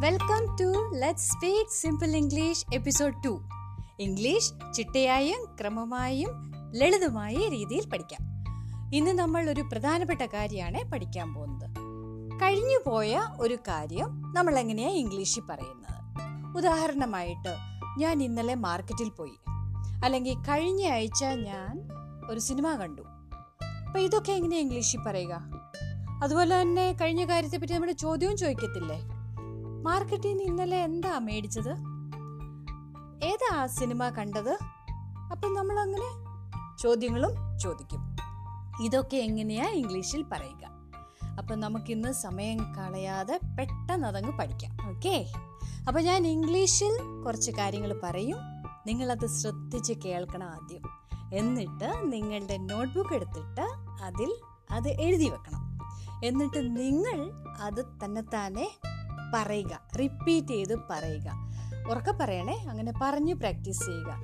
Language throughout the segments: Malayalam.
Welcome to let speak simple English episode two English ചിട്ടയായും ക്രമമായും ലളിതമായ രീതിയിൽ പഠിക്കാം. ഇന്ന് നമ്മൾ ഒരു പ്രധാനപ്പെട്ട കാര്യമാണ് പഠിക്കാൻ പോകുന്നത്. കഴിഞ്ഞു പോയ ഒരു കാര്യം നമ്മൾ എങ്ങനെയാ ഇംഗ്ലീഷിൽ പറയുന്നത്? ഉദാഹരണമായിട്ട് ഞാൻ ഇന്നലെ മാർക്കറ്റിൽ പോയി. അല്ലെങ്കിൽ കഴിഞ്ഞ ആഴ്ച ഞാൻ ഒരു സിനിമ കണ്ടു. അപ്പൊ ഇതൊക്കെ എങ്ങനെയാ ഇംഗ്ലീഷിൽ പറയുക? അതുപോലെ തന്നെ കഴിഞ്ഞ കാര്യത്തെ പറ്റി നമ്മൾ ചോദ്യവും ചോദിക്കത്തില്ലേ? മാർക്കറ്റിൽ നിന്ന് ഇന്നലെ എന്താ മേടിച്ചത്? ഏതാ ആ സിനിമ കണ്ടത്? അപ്പം നമ്മൾ അങ്ങനെ ചോദ്യങ്ങളും ചോദിക്കും. ഇതൊക്കെ എങ്ങനെയാ ഇംഗ്ലീഷിൽ പറയുക? അപ്പം നമുക്കിന്ന് സമയം കളയാതെ പെട്ടെന്ന് അതങ്ങ് പഠിക്കാം. ഓക്കെ? അപ്പം ഞാൻ ഇംഗ്ലീഷിൽ കുറച്ച് കാര്യങ്ങൾ പറയും. നിങ്ങളത് ശ്രദ്ധിച്ച് കേൾക്കണം ആദ്യം. എന്നിട്ട് നിങ്ങളുടെ നോട്ട്ബുക്ക് എടുത്തിട്ട് അതിൽ അത് എഴുതി വെക്കണം. എന്നിട്ട് നിങ്ങൾ അത് തന്നെത്താനെ പറയുക. റിപ്പീറ്റ് ചെയ്ത് പറയുക. ഉറക്കെ പറയണേ അങ്ങനെ പറഞ്ഞ് പ്രാക്ടീസ് ചെയ്യുക.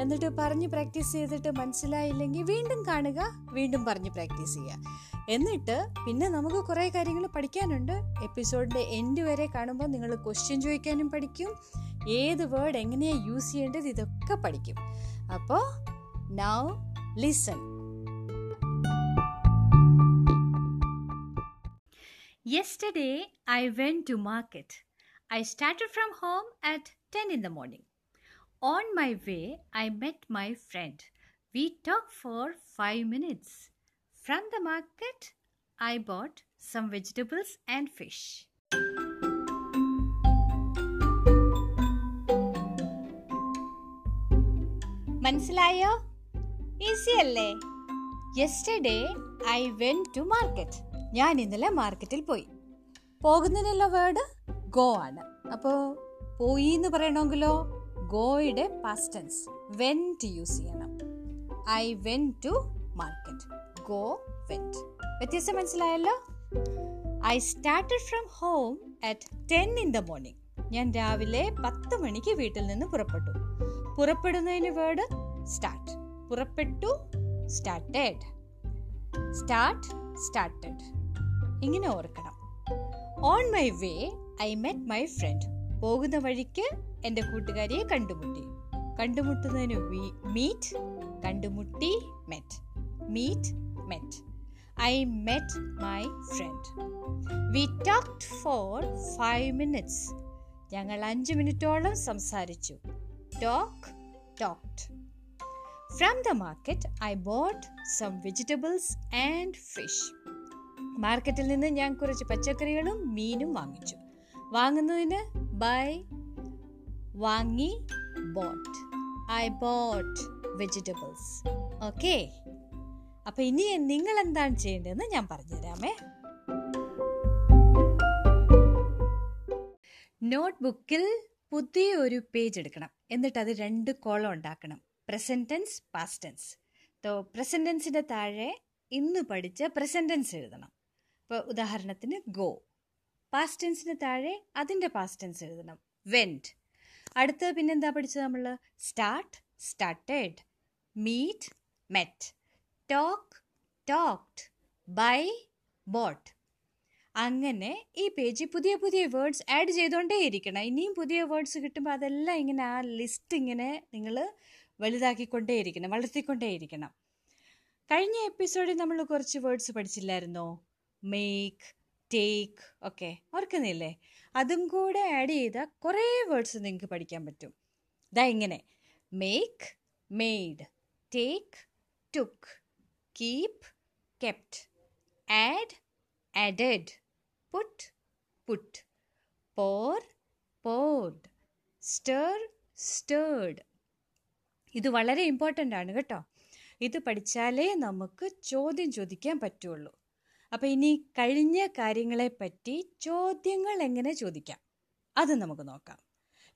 എന്നിട്ട് പറഞ്ഞ് പ്രാക്ടീസ് ചെയ്തിട്ട് മനസ്സിലായില്ലെങ്കിൽ വീണ്ടും കാണുക വീണ്ടും പറഞ്ഞ് പ്രാക്ടീസ് ചെയ്യുക. എന്നിട്ട് പിന്നെ നമുക്ക് കുറേ കാര്യങ്ങൾ പഠിക്കാനുണ്ട്. എപ്പിസോഡിന്റെ എൻഡ് വരെ കാണുമ്പോൾ നിങ്ങൾ ക്വസ്റ്റ്യൻ ചോദിക്കാനും പഠിക്കും. ഏത് വേർഡ് എങ്ങനെയാണ് യൂസ് ചെയ്യേണ്ടത് ഇതൊക്കെ പഠിക്കും. അപ്പോൾ now listen Yesterday I went to market. I started from home at 10 in the morning. On my way, I met my friend. We talked for 5 minutes. From the market, I bought some vegetables and fish. മനസ്സിലായോ ഈസി അല്ലേ yesterday I went to market ഞാൻ ഇന്നലെ മാർക്കറ്റിൽ പോയി. പോകുന്നതിനുള്ള വേർഡ് ഗോ ആണ്. അപ്പോൾ പോയി എന്ന് പറയണമെങ്കിലോ? ഗോയുടെ പാസ്റ്റൻസ് വെന്റ് യൂസ് ചെയ്യണം. I went to market go went വ്യത്യസ്തം മനസ്സിലായല്ലോ? I started from home at ten in the morning ഞാൻ രാവിലെ പത്ത് മണിക്ക് വീട്ടിൽ നിന്ന് പുറപ്പെട്ടു. പുറപ്പെടുന്നതിന് വേർഡ് സ്റ്റാർട്ട് പുറപ്പെട്ടു സ്റ്റാർട്ടഡ് സ്റ്റാർട്ട് സ്റ്റാർട്ടഡ് ഇങ്ങനെ ഓർക്കണം. On my way I met my friend പോകുന്ന വഴിക്ക് എന്റെ കൂട്ടുകാരിയെ കണ്ടുമുട്ടി. കണ്ടുമുട്ടുന്നതിന് മീറ്റ് കണ്ടുമുട്ടി met meet met I met my friend we talked for five minutes ഞങ്ങൾ അഞ്ച് മിനിറ്റോളം സംസാരിച്ചു. Talk talked from the market I bought some vegetables and fish മാർക്കറ്റിൽ നിന്ന് ഞാൻ കുറച്ച് പച്ചക്കറികളും മീനും വാങ്ങിച്ചു. വാങ്ങുന്നതിന് ബൈ വാങ്ങി bought I bought vegetables okay അപ്പൊ ഇനി നിങ്ങൾ എന്താണ് ചെയ്യേണ്ടതെന്ന് ഞാൻ പറഞ്ഞുതരാമേ. നോട്ട് ബുക്കിൽ പുതിയ ഒരു പേജ് എടുക്കണം എന്നിട്ട് അത് രണ്ട് കോളം ഉണ്ടാക്കണം പ്രസന്റ് പാസ്റ്റൻസ് ടെൻസിന്റെ താഴെ ഇന്ന് പഠിച്ച പ്രസന്റൻസ് എഴുതണം. ഇപ്പോൾ ഉദാഹരണത്തിന് ഗോ പാസ്റ്റ് ടെൻസിന് താഴെ അതിന്റെ ടെൻസ് എഴുതണം. വെന്റ് അടുത്ത് പിന്നെന്താ പഠിച്ചത് നമ്മൾ start started meet met talk talked buy bought അങ്ങനെ ഈ പേജിൽ പുതിയ പുതിയ വേർഡ്സ് ആഡ് ചെയ്തുകൊണ്ടേ ഇരിക്കണം. ഇനിയും പുതിയ വേർഡ്സ് കിട്ടുമ്പോൾ അതെല്ലാം ഇങ്ങനെ ആ ലിസ്റ്റ് ഇങ്ങനെ നിങ്ങൾ വലുതാക്കിക്കൊണ്ടേയിരിക്കണം വളർത്തിക്കൊണ്ടേയിരിക്കണം കഴിഞ്ഞ എപ്പിസോഡിൽ നമ്മൾ കുറച്ച് വേർഡ്സ് പഠിച്ചില്ലായിരുന്നോ? മേക്ക് ടേക്ക് ഒക്കെ ഓർക്കുന്നില്ലേ? അതും കൂടെ ആഡ് ചെയ്ത കുറേ വേർഡ്സ് നിങ്ങൾക്ക് പഠിക്കാൻ പറ്റും. ദാ ഇങ്ങനെ. Make made take took keep kept add added put put pour poured stir stirred ഇത് വളരെ ഇമ്പോർട്ടന്റ് ആണ് കേട്ടോ. ഇത് പഠിച്ചാലേ നമുക്ക് ചോദ്യം ചോദിക്കാൻ പറ്റുള്ളൂ. അപ്പോൾ ഇനി കഴിഞ്ഞ കാര്യങ്ങളെ പറ്റി ചോദ്യങ്ങൾ എങ്ങനെ ചോദിക്കാം? അത് നമുക്ക് നോക്കാം.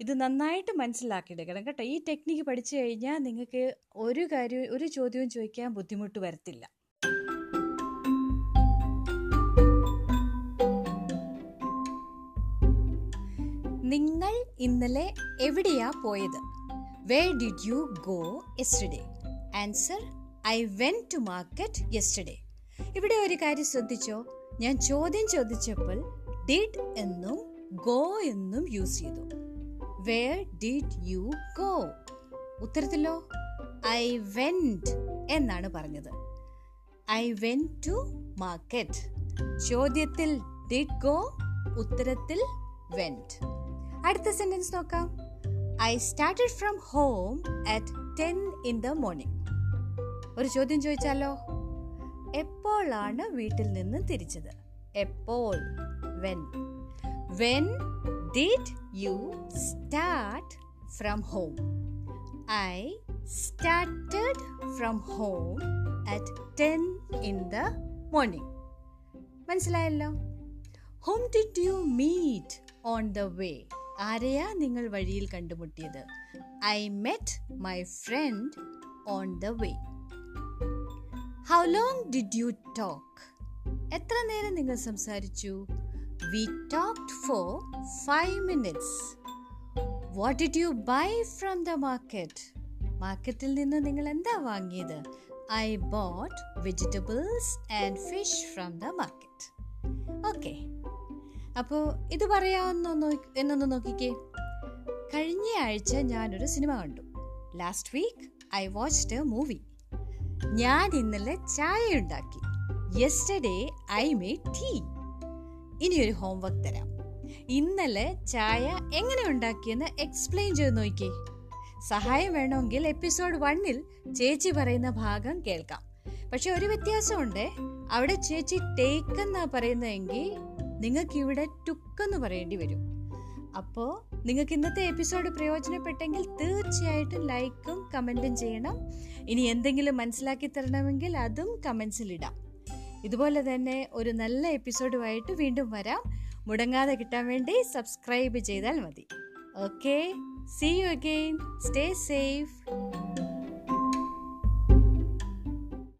ഇത് നന്നായിട്ട് മനസ്സിലാക്കിയെടുക്കണം കേട്ടോ. ഈ ടെക്നിക്ക് പഠിച്ചു കഴിഞ്ഞാൽ നിങ്ങൾക്ക് ഒരു കാര്യം ഒരു ചോദ്യവും ചോദിക്കാൻ ബുദ്ധിമുട്ട് വരത്തില്ല. നിങ്ങൾ ഇന്നലെ എവിടെയാ പോയത്? Where did you go yesterday answer I went to market yesterday ഇവിടെ ഒരു കാര്യം ശ്രദ്ധിച്ചോ? ഞാൻ ചോദ്യം ചോദിച്ചപ്പോൾ ഡിഡ് എന്നും ഗോ എന്നും യൂസ് ചെയ്തു. വേർ ഡിഡ് യു ഗോ ഉത്തരത്തിലോ? ഐ വെന്റ് എന്നാണ് പറഞ്ഞത്. ഐ വെൻ ടു മാർക്കറ്റ് ചോദ്യത്തിൽ ഡിഡ് ഗോ ഉത്തരത്തിൽ വെന്റ് അടുത്ത സെന്റൻസ് നോക്കാം. I started from home at ten in the morning ഒരു ചോദ്യം ചോദിച്ചാലോ? എപ്പോഴാണ് വീട്ടിൽ നിന്ന് തിരിച്ചത്? എപ്പോൾ? When when did you start from home I started from home at ten in the morning മനസ്സിലായല്ലോ? Whom did you meet on the way ആരെയാ നിങ്ങൾ വഴിയിൽ കണ്ടുമുട്ടിയത്? I met my friend on the way how long did you talk എത്ര നേരം നിങ്ങൾ സംസാരിച്ചു? We talked for five minutes what did you buy from the market മാർക്കറ്റിൽ നിന്ന് നിങ്ങൾ എന്താ വാങ്ങിയത്? I bought vegetables and fish from the market okay അപ്പോൾ ഇത് പറയാവുന്ന എന്നൊന്ന് നോക്കിക്കേ. കഴിഞ്ഞ ആഴ്ച ഞാനൊരു സിനിമ കണ്ടു. Last week I watched a movie ഞാൻ ഇന്നലെ ചായ ഉണ്ടാക്കി യെസ്റ്റർഡേ ഐ മേഡ് ടീ ഇനി ഒരു ഹോംവർക്ക് തരാം. ഇന്നലെ ചായ എങ്ങനെ ഉണ്ടാക്കിയെന്ന് എക്സ്പ്ലെയിൻ ചെയ്ത് നോക്കിയേ സഹായം വേണമെങ്കിൽ എപ്പിസോഡ് വണ്ണിൽ ചേച്ചി പറയുന്ന ഭാഗം കേൾക്കാം. പക്ഷെ ഒരു വ്യത്യാസമുണ്ട്. അവിടെ ചേച്ചി ടേക്ക് എന്നാ പറയുന്നതെങ്കിൽ നിങ്ങൾക്ക് ഇവിടെ ടുക്കെന്ന് പറയേണ്ടി വരും. അപ്പോൾ നിങ്ങൾക്ക് ഇന്നത്തെ എപ്പിസോഡ് പ്രയോജനപ്പെട്ടെങ്കിൽ തീർച്ചയായിട്ടും ലൈക്കും കമന്റും ചെയ്യണം. ഇനി എന്തെങ്കിലും മനസ്സിലാക്കി തരണമെങ്കിൽ അതും കമൻസിൽ ഇടാം. ഇതുപോലെ തന്നെ ഒരു നല്ല എപ്പിസോഡുമായിട്ട് വീണ്ടും വരാം. മുടങ്ങാതെ കിട്ടാൻ വേണ്ടി സബ്സ്ക്രൈബ് ചെയ്താൽ മതി. Okay? See you again stay safe